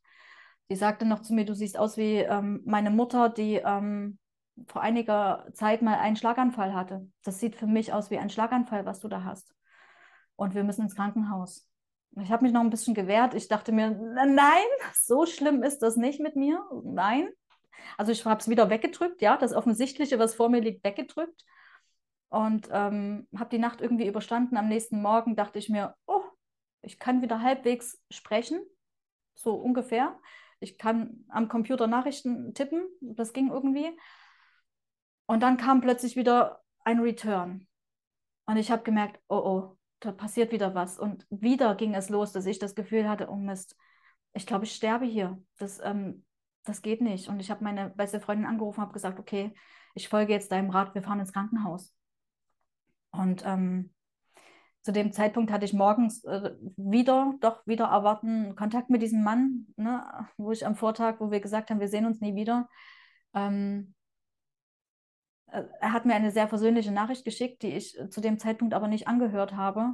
Die sagte noch zu mir, du siehst aus wie ähm, meine Mutter, die ähm, vor einiger Zeit mal einen Schlaganfall hatte. Das sieht für mich aus wie ein Schlaganfall, was du da hast. Und wir müssen ins Krankenhaus. Ich habe mich noch ein bisschen gewehrt. Ich dachte mir, nein, so schlimm ist das nicht mit mir. Nein. Also ich habe es wieder weggedrückt, ja, das Offensichtliche, was vor mir liegt, weggedrückt. Und ähm, habe die Nacht irgendwie überstanden. Am nächsten Morgen dachte ich mir, oh, ich kann wieder halbwegs sprechen, so ungefähr. Ich kann am Computer Nachrichten tippen, das ging irgendwie. Und dann kam plötzlich wieder ein Return. Und ich habe gemerkt, oh oh, da passiert wieder was. Und wieder ging es los, dass ich das Gefühl hatte, oh Mist, ich glaube, ich sterbe hier. Das, ähm, das geht nicht. Und ich habe meine beste Freundin angerufen und habe gesagt, okay, ich folge jetzt deinem Rat, wir fahren ins Krankenhaus. Und ähm, zu dem Zeitpunkt hatte ich morgens äh, wieder, doch wieder erwarten, Kontakt mit diesem Mann, ne, wo ich am Vortag, wo wir gesagt haben, wir sehen uns nie wieder. Ähm, er hat mir eine sehr versöhnliche Nachricht geschickt, die ich zu dem Zeitpunkt aber nicht angehört habe.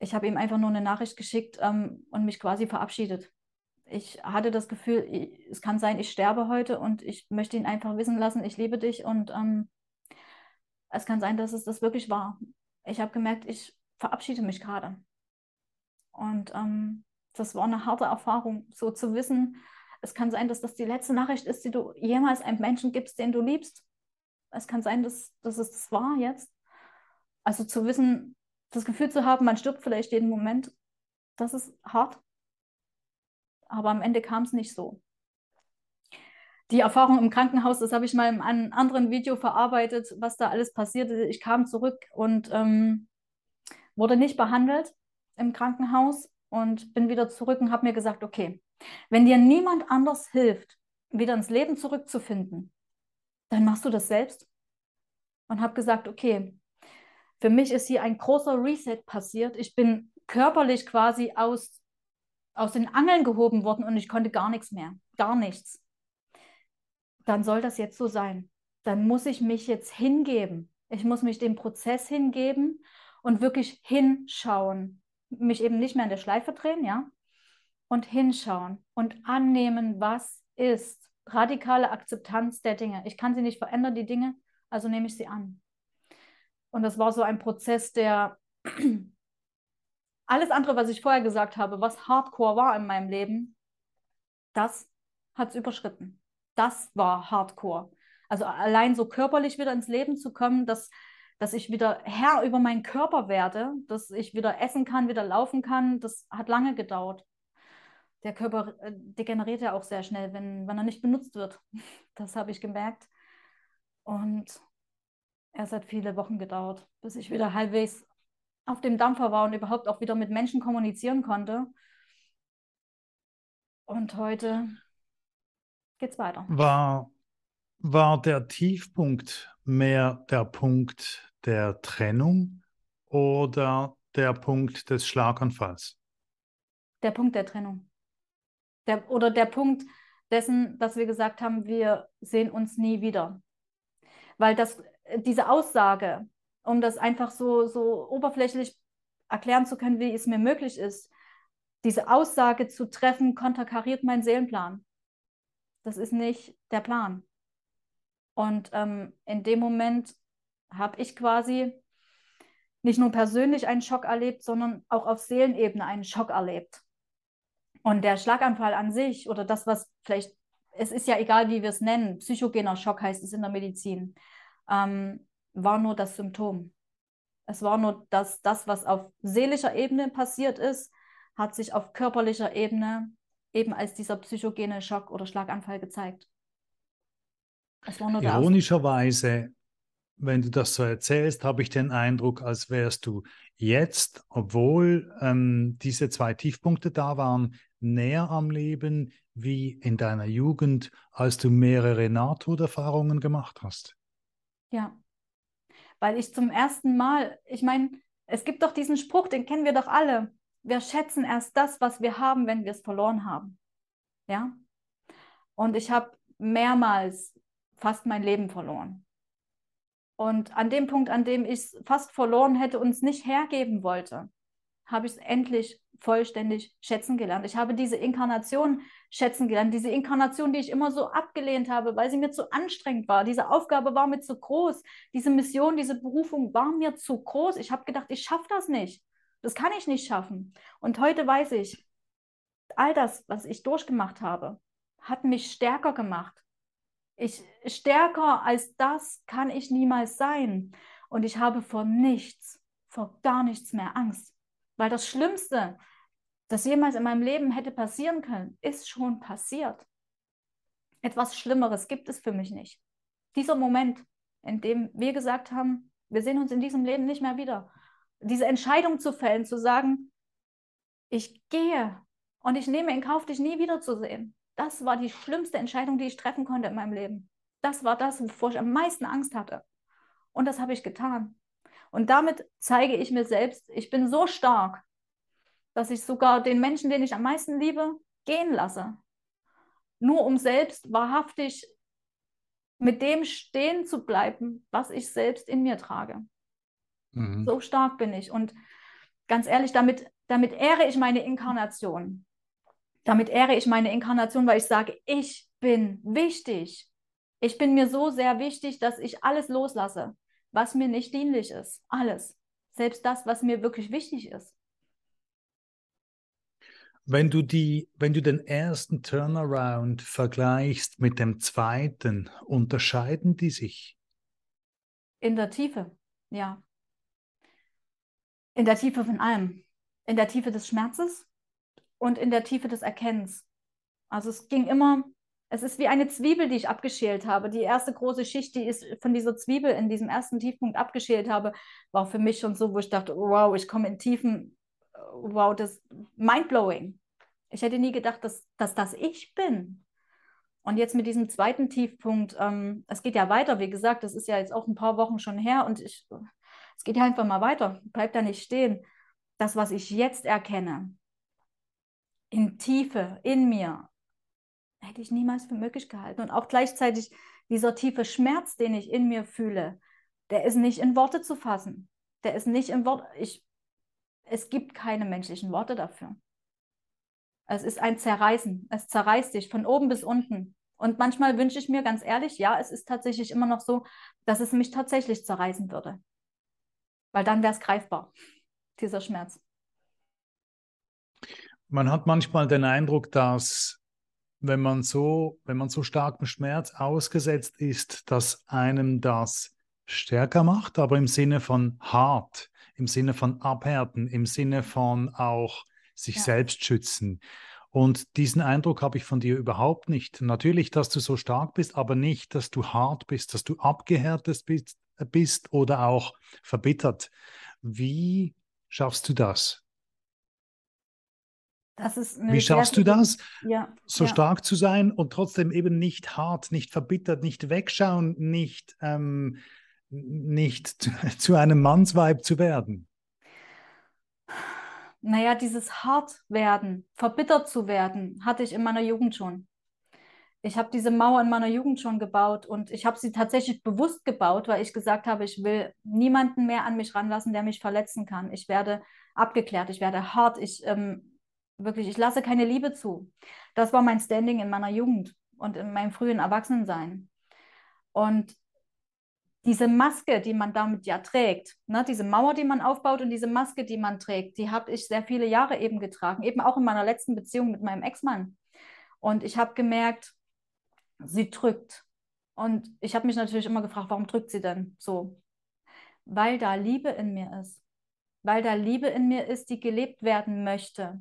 Ich habe ihm einfach nur eine Nachricht geschickt ähm, und mich quasi verabschiedet. Ich hatte das Gefühl, ich, es kann sein, ich sterbe heute und ich möchte ihn einfach wissen lassen, ich liebe dich und ähm, es kann sein, dass es das wirklich war. Ich habe gemerkt, ich verabschiede mich gerade. Und ähm, das war eine harte Erfahrung, so zu wissen, es kann sein, dass das die letzte Nachricht ist, die du jemals einem Menschen gibst, den du liebst. Es kann sein, dass, dass es das war jetzt. Also zu wissen, das Gefühl zu haben, man stirbt vielleicht jeden Moment, das ist hart. Aber am Ende kam es nicht so. Die Erfahrung im Krankenhaus, das habe ich mal in einem anderen Video verarbeitet, was da alles passierte. Ich kam zurück und ähm, wurde nicht behandelt im Krankenhaus und bin wieder zurück und habe mir gesagt, okay, wenn dir niemand anders hilft, wieder ins Leben zurückzufinden, dann machst du das selbst. Und habe gesagt, okay, für mich ist hier ein großer Reset passiert. Ich bin körperlich quasi aus, aus den Angeln gehoben worden und ich konnte gar nichts mehr, gar nichts. Dann soll das jetzt so sein. Dann muss ich mich jetzt hingeben. Ich muss mich dem Prozess hingeben und wirklich hinschauen. Mich eben nicht mehr in der Schleife drehen, ja, und hinschauen und annehmen, was ist. Radikale Akzeptanz der Dinge. Ich kann sie nicht verändern, die Dinge, also nehme ich sie an. Und das war so ein Prozess, der alles andere, was ich vorher gesagt habe, was Hardcore war in meinem Leben, das hat es überschritten. Das war Hardcore. Also allein so körperlich wieder ins Leben zu kommen, dass, dass ich wieder Herr über meinen Körper werde, dass ich wieder essen kann, wieder laufen kann, das hat lange gedauert der Körper äh, degeneriert ja auch sehr schnell, wenn, wenn er nicht benutzt wird. Das habe ich gemerkt. Und es hat viele Wochen gedauert, bis ich wieder halbwegs auf dem Dampfer war und überhaupt auch wieder mit Menschen kommunizieren konnte. Und heute geht's weiter. War, war der Tiefpunkt mehr der Punkt der Trennung oder der Punkt des Schlaganfalls? Der Punkt der Trennung. Der, oder der Punkt dessen, dass wir gesagt haben, wir sehen uns nie wieder. Weil das, diese Aussage, um das einfach so, so oberflächlich erklären zu können, wie es mir möglich ist, diese Aussage zu treffen, konterkariert meinen Seelenplan. Das ist nicht der Plan. Und ähm, in dem Moment habe ich quasi nicht nur persönlich einen Schock erlebt, sondern auch auf Seelenebene einen Schock erlebt. Und der Schlaganfall an sich oder das, was vielleicht, es ist ja egal, wie wir es nennen, psychogener Schock heißt es in der Medizin, ähm, war nur das Symptom. Es war nur das, das, was auf seelischer Ebene passiert ist, hat sich auf körperlicher Ebene eben als dieser psychogene Schock oder Schlaganfall gezeigt. Ironischerweise wenn du das so erzählst, habe ich den Eindruck, als wärst du jetzt, obwohl ähm, diese zwei Tiefpunkte da waren, näher am Leben wie in deiner Jugend, als du mehrere Nahtoderfahrungen gemacht hast. Ja, weil ich zum ersten Mal, ich meine, es gibt doch diesen Spruch, den kennen wir doch alle. Wir schätzen erst das, was wir haben, wenn wir es verloren haben. Ja? Und ich habe mehrmals fast mein Leben verloren. Und an dem Punkt, an dem ich es fast verloren hätte und es nicht hergeben wollte, habe ich es endlich vollständig schätzen gelernt. Ich habe diese Inkarnation schätzen gelernt, diese Inkarnation, die ich immer so abgelehnt habe, weil sie mir zu anstrengend war. Diese Aufgabe war mir zu groß. Diese Mission, diese Berufung war mir zu groß. Ich habe gedacht, ich schaffe das nicht. Das kann ich nicht schaffen. Und heute weiß ich, all das, was ich durchgemacht habe, hat mich stärker gemacht, ich stärker als das kann ich niemals sein. Und ich habe vor nichts, vor gar nichts mehr Angst. Weil das Schlimmste, das jemals in meinem Leben hätte passieren können, ist schon passiert. Etwas Schlimmeres gibt es für mich nicht. Dieser Moment, in dem wir gesagt haben, wir sehen uns in diesem Leben nicht mehr wieder. Diese Entscheidung zu fällen, zu sagen, ich gehe und ich nehme in Kauf, dich nie wiederzusehen. Das war die schlimmste Entscheidung, die ich treffen konnte in meinem Leben. Das war das, wovor ich am meisten Angst hatte. Und das habe ich getan. Und damit zeige ich mir selbst, ich bin so stark, dass ich sogar den Menschen, den ich am meisten liebe, gehen lasse. Nur um selbst wahrhaftig mit dem stehen zu bleiben, was ich selbst in mir trage. Mhm. So stark bin ich. Und Ganz ehrlich, damit, damit ehre ich meine Inkarnation. Damit ehre ich meine Inkarnation, weil ich sage, ich bin wichtig. Ich bin mir so sehr wichtig, dass ich alles loslasse, was mir nicht dienlich ist. Alles. Selbst das, was mir wirklich wichtig ist. Wenn du, die, wenn du den ersten Turnaround vergleichst mit dem zweiten, unterscheiden die sich? In der Tiefe, ja. In der Tiefe von allem. In der Tiefe des Schmerzes und in der Tiefe des Erkennens. Also es ging immer, es ist wie eine Zwiebel, die ich abgeschält habe. Die erste große Schicht, die ich von dieser Zwiebel in diesem ersten Tiefpunkt abgeschält habe, war für mich schon so, wo ich dachte, wow, ich komme in Tiefen, wow, das mindblowing. Ich hätte nie gedacht, dass, dass das ich bin. Und jetzt mit diesem zweiten Tiefpunkt, ähm, es geht ja weiter, wie gesagt, das ist ja jetzt auch ein paar Wochen schon her und ich, es geht ja einfach mal weiter, bleibt da nicht stehen. Das, was ich jetzt erkenne, in Tiefe, in mir, hätte ich niemals für möglich gehalten. Und auch gleichzeitig dieser tiefe Schmerz, den ich in mir fühle, der ist nicht in Worte zu fassen. Der ist nicht in Worte. Es gibt keine menschlichen Worte dafür. Es ist ein Zerreißen. Es zerreißt dich von oben bis unten. Und manchmal wünsche ich mir ganz ehrlich, ja, es ist tatsächlich immer noch so, dass es mich tatsächlich zerreißen würde. Weil dann wäre es greifbar, dieser Schmerz. Man hat manchmal den Eindruck, dass wenn man so, wenn man so starkem Schmerz ausgesetzt ist, dass einem das stärker macht, aber im Sinne von hart, im Sinne von abhärten, im Sinne von auch sich ja. selbst schützen. Und diesen Eindruck habe ich von dir überhaupt nicht. Natürlich, dass du so stark bist, aber nicht, dass du hart bist, dass du abgehärtet bist, bist oder auch verbittert. Wie schaffst du das? Wie schaffst du das, ja, so ja. stark zu sein und trotzdem eben nicht hart, nicht verbittert, nicht wegschauen, nicht, ähm, nicht zu einem Mannsweib zu werden? Naja, dieses hart werden, verbittert zu werden, hatte ich in meiner Jugend schon. Ich habe diese Mauer in meiner Jugend schon gebaut und ich habe sie tatsächlich bewusst gebaut, weil ich gesagt habe, ich will niemanden mehr an mich ranlassen, der mich verletzen kann. Ich werde abgeklärt, ich werde hart, ich ähm, Wirklich, ich lasse keine Liebe zu. Das war mein Standing in meiner Jugend und in meinem frühen Erwachsenensein. Und diese Maske, die man damit ja trägt, ne, diese Mauer, die man aufbaut und diese Maske, die man trägt, die habe ich sehr viele Jahre eben getragen, eben auch in meiner letzten Beziehung mit meinem Ex-Mann. Und ich habe gemerkt, sie drückt. Und ich habe mich natürlich immer gefragt, warum drückt sie denn so? Weil da Liebe in mir ist. Weil da Liebe in mir ist, die gelebt werden möchte.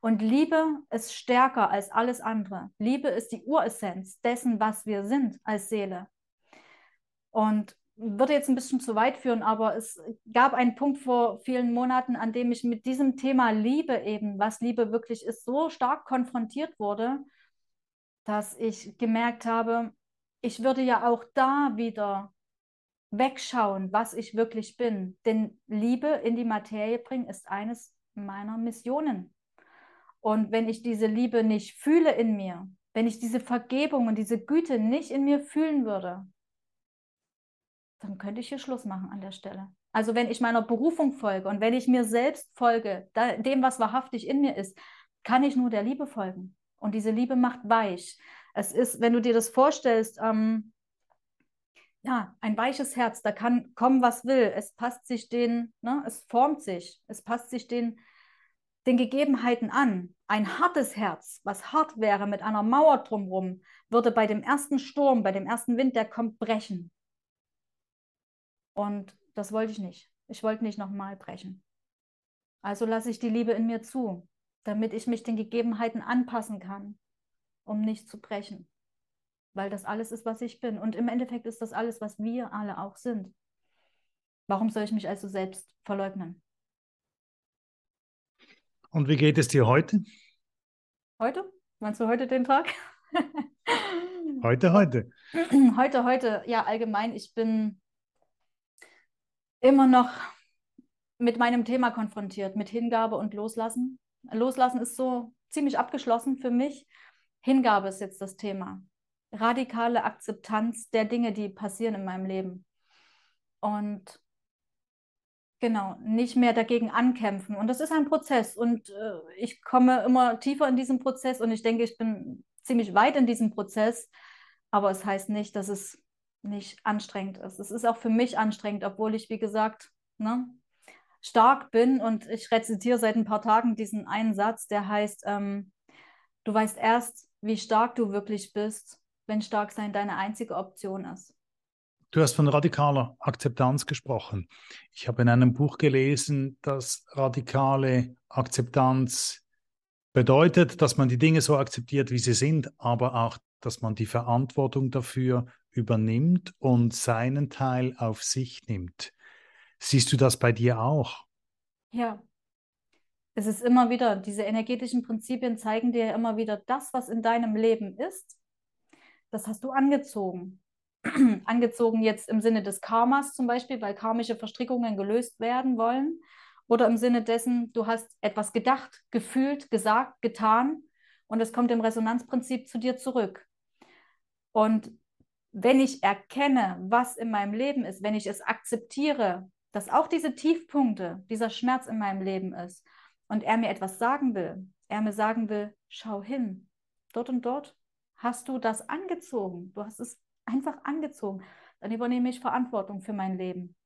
Und Liebe ist stärker als alles andere. Liebe ist die Uressenz dessen, was wir sind als Seele. Und würde jetzt ein bisschen zu weit führen, aber es gab einen Punkt vor vielen Monaten, an dem ich mit diesem Thema Liebe eben, was Liebe wirklich ist, so stark konfrontiert wurde, dass ich gemerkt habe, ich würde ja auch da wieder wegschauen, was ich wirklich bin. Denn Liebe in die Materie bringen ist eines meiner Missionen. Und wenn ich diese Liebe nicht fühle in mir, wenn ich diese Vergebung und diese Güte nicht in mir fühlen würde, dann könnte ich hier Schluss machen an der Stelle. Also wenn ich meiner Berufung folge und wenn ich mir selbst folge, dem, was wahrhaftig in mir ist, kann ich nur der Liebe folgen. Und diese Liebe macht weich. Es ist, wenn du dir das vorstellst, ähm, ja, ein weiches Herz, da kann kommen, was will. Es passt sich den, ne, es formt sich, es passt sich den den Gegebenheiten an. Ein hartes Herz, was hart wäre mit einer Mauer drumherum, würde bei dem ersten Sturm, bei dem ersten Wind, der kommt, brechen. Und das wollte ich nicht. Ich wollte nicht nochmal brechen. Also lasse ich die Liebe in mir zu, damit ich mich den Gegebenheiten anpassen kann, um nicht zu brechen. Weil das alles ist, was ich bin. Und im Endeffekt ist das alles, was wir alle auch sind. Warum soll ich mich also selbst verleugnen? Und wie geht es dir heute? Heute? Meinst du heute den Tag? heute, heute. Heute, heute, ja, allgemein. Ich bin immer noch mit meinem Thema konfrontiert, mit Hingabe und Loslassen. Loslassen ist so ziemlich abgeschlossen für mich. Hingabe ist jetzt das Thema. Radikale Akzeptanz der Dinge, die passieren in meinem Leben. Und Genau, nicht mehr dagegen ankämpfen. Und das ist ein Prozess. Und äh, ich komme immer tiefer in diesen Prozess und ich denke, ich bin ziemlich weit in diesem Prozess. Aber es heißt nicht, dass es nicht anstrengend ist. Es ist auch für mich anstrengend, obwohl ich, wie gesagt, ne, stark bin. Und ich rezitiere seit ein paar Tagen diesen einen Satz, der heißt, ähm, du weißt erst, wie stark du wirklich bist, wenn stark sein deine einzige Option ist. Du hast von radikaler Akzeptanz gesprochen. Ich habe in einem Buch gelesen, dass radikale Akzeptanz bedeutet, dass man die Dinge so akzeptiert, wie sie sind, aber auch, dass man die Verantwortung dafür übernimmt und seinen Teil auf sich nimmt. Siehst du das bei dir auch? Ja. Es ist immer wieder, diese energetischen Prinzipien zeigen dir immer wieder, das, was in deinem Leben ist, das hast du angezogen. angezogen jetzt im Sinne des Karmas zum Beispiel, weil karmische Verstrickungen gelöst werden wollen. Oder im Sinne dessen, du hast etwas gedacht, gefühlt, gesagt, getan und es kommt im Resonanzprinzip zu dir zurück. Und wenn ich erkenne, was in meinem Leben ist, wenn ich es akzeptiere, dass auch diese Tiefpunkte, dieser Schmerz in meinem Leben ist und er mir etwas sagen will, er mir sagen will, schau hin, dort und dort hast du das angezogen, du hast es einfach angezogen. Dann übernehme ich Verantwortung für mein Leben.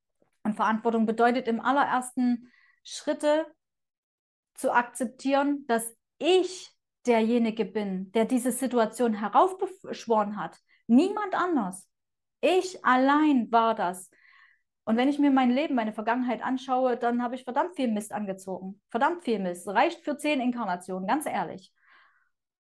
Und Verantwortung bedeutet im allerersten Schritte zu akzeptieren, dass ich derjenige bin, der diese Situation heraufbeschworen hat. Niemand anders. Ich allein war das. Und wenn ich mir mein Leben, meine Vergangenheit anschaue, dann habe ich verdammt viel Mist angezogen. Verdammt viel Mist. Reicht für zehn Inkarnationen, ganz ehrlich.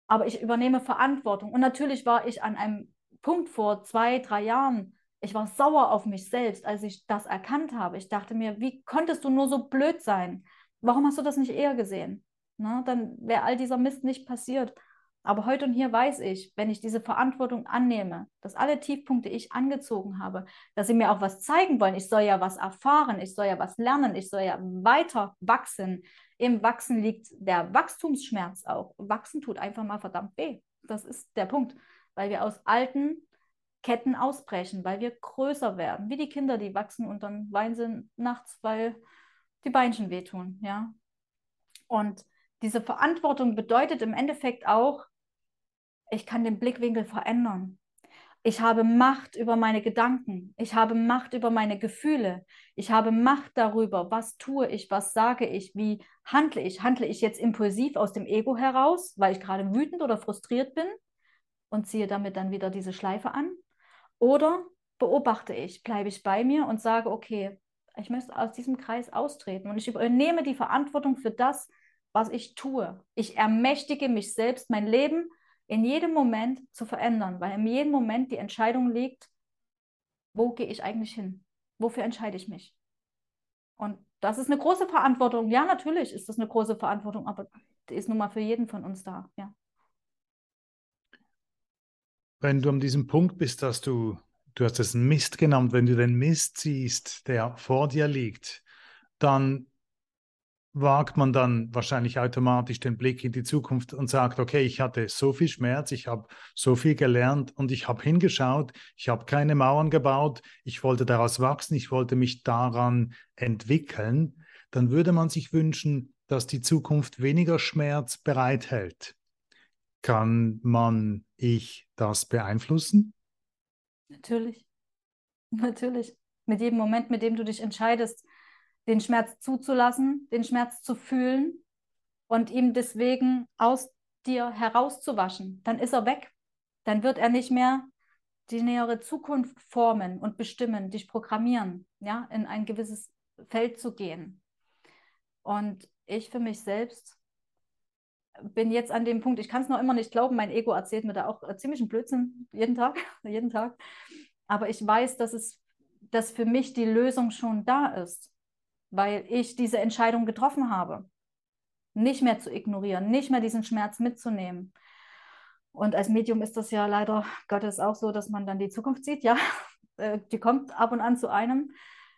Aber ich übernehme Verantwortung. Und natürlich war ich an einem Punkt vor zwei, drei Jahren, ich war sauer auf mich selbst, als ich das erkannt habe. Ich dachte mir, wie konntest du nur so blöd sein? Warum hast du das nicht eher gesehen? Na, dann wäre all dieser Mist nicht passiert. Aber heute und hier weiß ich, wenn ich diese Verantwortung annehme, dass alle Tiefpunkte ich angezogen habe, dass sie mir auch was zeigen wollen. Ich soll ja was erfahren, ich soll ja was lernen, ich soll ja weiter wachsen. Im Wachsen liegt der Wachstumsschmerz auch. Wachsen tut einfach mal verdammt weh. Das ist der Punkt weil wir aus alten Ketten ausbrechen, weil wir größer werden, wie die Kinder, die wachsen und dann weinen sie nachts, weil die Beinchen wehtun, ja. Und diese Verantwortung bedeutet im Endeffekt auch, ich kann den Blickwinkel verändern. Ich habe Macht über meine Gedanken. Ich habe Macht über meine Gefühle. Ich habe Macht darüber, was tue ich, was sage ich, wie handle ich. Handle ich jetzt impulsiv aus dem Ego heraus, weil ich gerade wütend oder frustriert bin? Und ziehe damit dann wieder diese Schleife an? Oder beobachte ich, bleibe ich bei mir und sage, okay, ich möchte aus diesem Kreis austreten und ich übernehme die Verantwortung für das, was ich tue. Ich ermächtige mich selbst, mein Leben in jedem Moment zu verändern, weil in jedem Moment die Entscheidung liegt, wo gehe ich eigentlich hin? Wofür entscheide ich mich? Und das ist eine große Verantwortung. Ja, natürlich ist das eine große Verantwortung, aber die ist nun mal für jeden von uns da. Ja wenn du an diesem Punkt bist, dass du, du hast es Mist genannt, wenn du den Mist siehst, der vor dir liegt, dann wagt man dann wahrscheinlich automatisch den Blick in die Zukunft und sagt, okay, ich hatte so viel Schmerz, ich habe so viel gelernt und ich habe hingeschaut, ich habe keine Mauern gebaut, ich wollte daraus wachsen, ich wollte mich daran entwickeln, dann würde man sich wünschen, dass die Zukunft weniger Schmerz bereithält. Kann man ich das beeinflussen? Natürlich. Natürlich. Mit jedem Moment, mit dem du dich entscheidest, den Schmerz zuzulassen, den Schmerz zu fühlen und ihm deswegen aus dir herauszuwaschen, dann ist er weg. Dann wird er nicht mehr die nähere Zukunft formen und bestimmen, dich programmieren, ja, in ein gewisses Feld zu gehen. Und ich für mich selbst bin jetzt an dem Punkt, ich kann es noch immer nicht glauben, mein Ego erzählt mir da auch äh, ziemlich einen Blödsinn jeden Tag, jeden Tag. Aber ich weiß, dass es, dass für mich die Lösung schon da ist, weil ich diese Entscheidung getroffen habe, nicht mehr zu ignorieren, nicht mehr diesen Schmerz mitzunehmen. Und als Medium ist das ja leider Gottes auch so, dass man dann die Zukunft sieht, ja, äh, die kommt ab und an zu einem.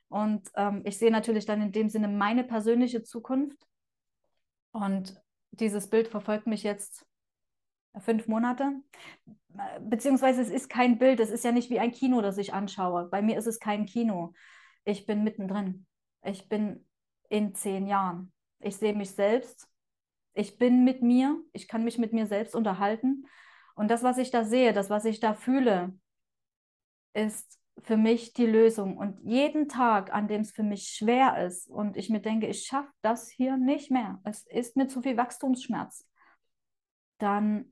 Und ähm, ich sehe natürlich dann in dem Sinne meine persönliche Zukunft. Und dieses Bild verfolgt mich jetzt fünf Monate. Beziehungsweise es ist kein Bild, es ist ja nicht wie ein Kino, das ich anschaue. Bei mir ist es kein Kino. Ich bin mittendrin. ich bin in zehn Jahren. Ich sehe mich selbst. Ich bin mit mir. Ich kann mich mit mir selbst unterhalten. Und das, was ich da sehe, das, was ich da fühle, ist für mich die Lösung. Und jeden Tag, an dem es für mich schwer ist und ich mir denke, ich schaffe das hier nicht mehr, es ist mir zu viel Wachstumsschmerz, dann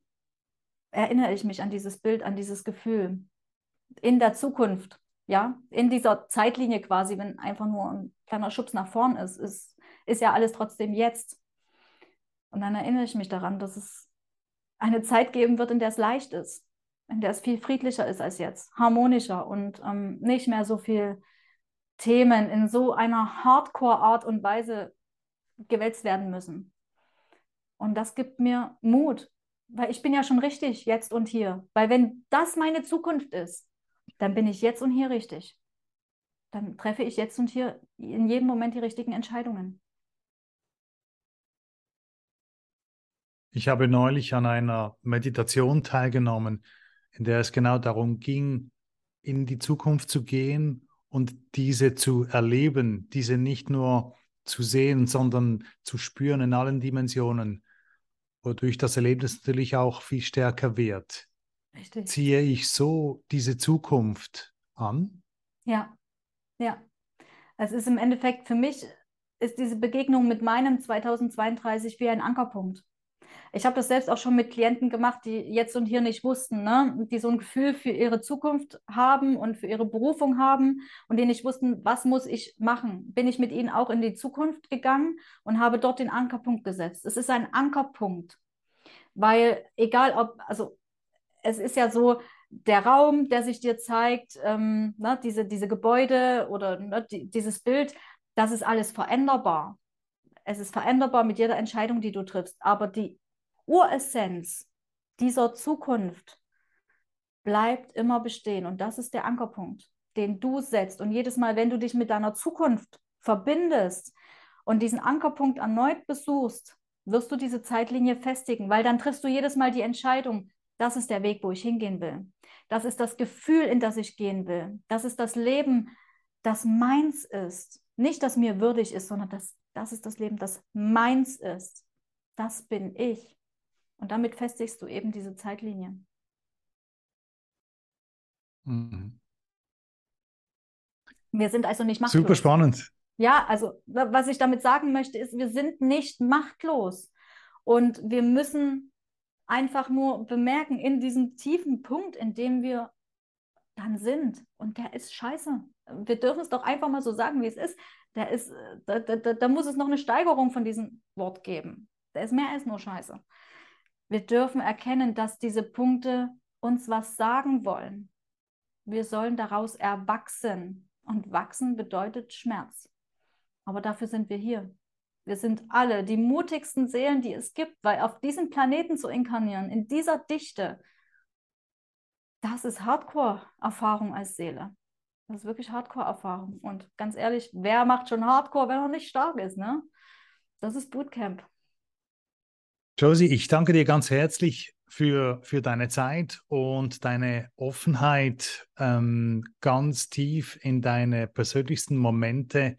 erinnere ich mich an dieses Bild, an dieses Gefühl in der Zukunft, ja, in dieser Zeitlinie quasi, wenn einfach nur ein kleiner Schubs nach vorn ist, ist, ist ja alles trotzdem jetzt. Und dann erinnere ich mich daran, dass es eine Zeit geben wird, in der es leicht ist, in der es viel friedlicher ist als jetzt, harmonischer und ähm, nicht mehr so viel Themen in so einer Hardcore-Art und Weise gewälzt werden müssen. Und das gibt mir Mut, weil ich bin ja schon richtig jetzt und hier. Weil wenn das meine Zukunft ist, dann bin ich jetzt und hier richtig. Dann treffe ich jetzt und hier in jedem Moment die richtigen Entscheidungen. Ich habe neulich an einer Meditation teilgenommen, in der es genau darum ging, in die Zukunft zu gehen und diese zu erleben, diese nicht nur zu sehen, sondern zu spüren in allen Dimensionen wodurch das Erlebnis natürlich auch viel stärker wird. Richtig. Ziehe ich so diese Zukunft an? Ja, ja. Es ist im Endeffekt für mich, ist diese Begegnung mit meinem 2032 wie ein Ankerpunkt. Ich habe das selbst auch schon mit Klienten gemacht, die jetzt und hier nicht wussten, ne? die so ein Gefühl für ihre Zukunft haben und für ihre Berufung haben und die nicht wussten, was muss ich machen. Bin ich mit ihnen auch in die Zukunft gegangen und habe dort den Ankerpunkt gesetzt. Es ist ein Ankerpunkt, weil egal ob, also es ist ja so, der Raum, der sich dir zeigt, ähm, ne, diese, diese Gebäude oder ne, die, dieses Bild, das ist alles veränderbar. Es ist veränderbar mit jeder Entscheidung, die du triffst. Aber die Uressenz dieser Zukunft bleibt immer bestehen. Und das ist der Ankerpunkt, den du setzt. Und jedes Mal, wenn du dich mit deiner Zukunft verbindest und diesen Ankerpunkt erneut besuchst, wirst du diese Zeitlinie festigen, weil dann triffst du jedes Mal die Entscheidung, das ist der Weg, wo ich hingehen will. Das ist das Gefühl, in das ich gehen will. Das ist das Leben, das meins ist. Nicht, das mir würdig ist, sondern das, das ist das Leben, das meins ist. Das bin ich. Und damit festigst du eben diese Zeitlinie. Mhm. Wir sind also nicht machtlos. Super spannend. Ja, also was ich damit sagen möchte, ist, wir sind nicht machtlos. Und wir müssen einfach nur bemerken, in diesem tiefen Punkt, in dem wir dann sind, und der ist scheiße. Wir dürfen es doch einfach mal so sagen, wie es ist. Der ist, da, da, da muss es noch eine Steigerung von diesem Wort geben. Der ist mehr als nur scheiße. Wir dürfen erkennen, dass diese Punkte uns was sagen wollen. Wir sollen daraus erwachsen. Und wachsen bedeutet Schmerz. Aber dafür sind wir hier. Wir sind alle die mutigsten Seelen, die es gibt, weil auf diesem Planeten zu inkarnieren, in dieser Dichte, das ist Hardcore-Erfahrung als Seele. Das ist wirklich Hardcore-Erfahrung. Und ganz ehrlich, wer macht schon Hardcore, wenn er nicht stark ist? Ne? Das ist Bootcamp. Josie, ich danke dir ganz herzlich für, für deine Zeit und deine Offenheit, ähm, ganz tief in deine persönlichsten Momente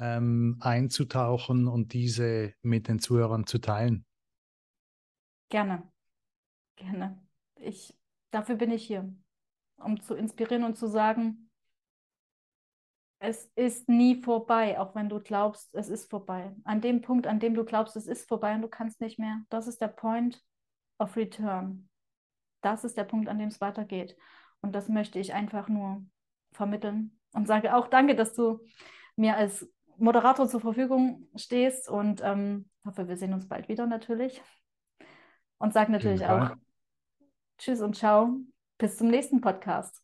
ähm, einzutauchen und diese mit den Zuhörern zu teilen. Gerne, gerne. Ich, dafür bin ich hier, um zu inspirieren und zu sagen, es ist nie vorbei, auch wenn du glaubst, es ist vorbei. An dem Punkt, an dem du glaubst, es ist vorbei und du kannst nicht mehr, das ist der Point of Return. Das ist der Punkt, an dem es weitergeht. Und das möchte ich einfach nur vermitteln und sage auch danke, dass du mir als Moderator zur Verfügung stehst und ähm, hoffe, wir sehen uns bald wieder natürlich. Und sage natürlich auch Tschüss und Ciao. Bis zum nächsten Podcast.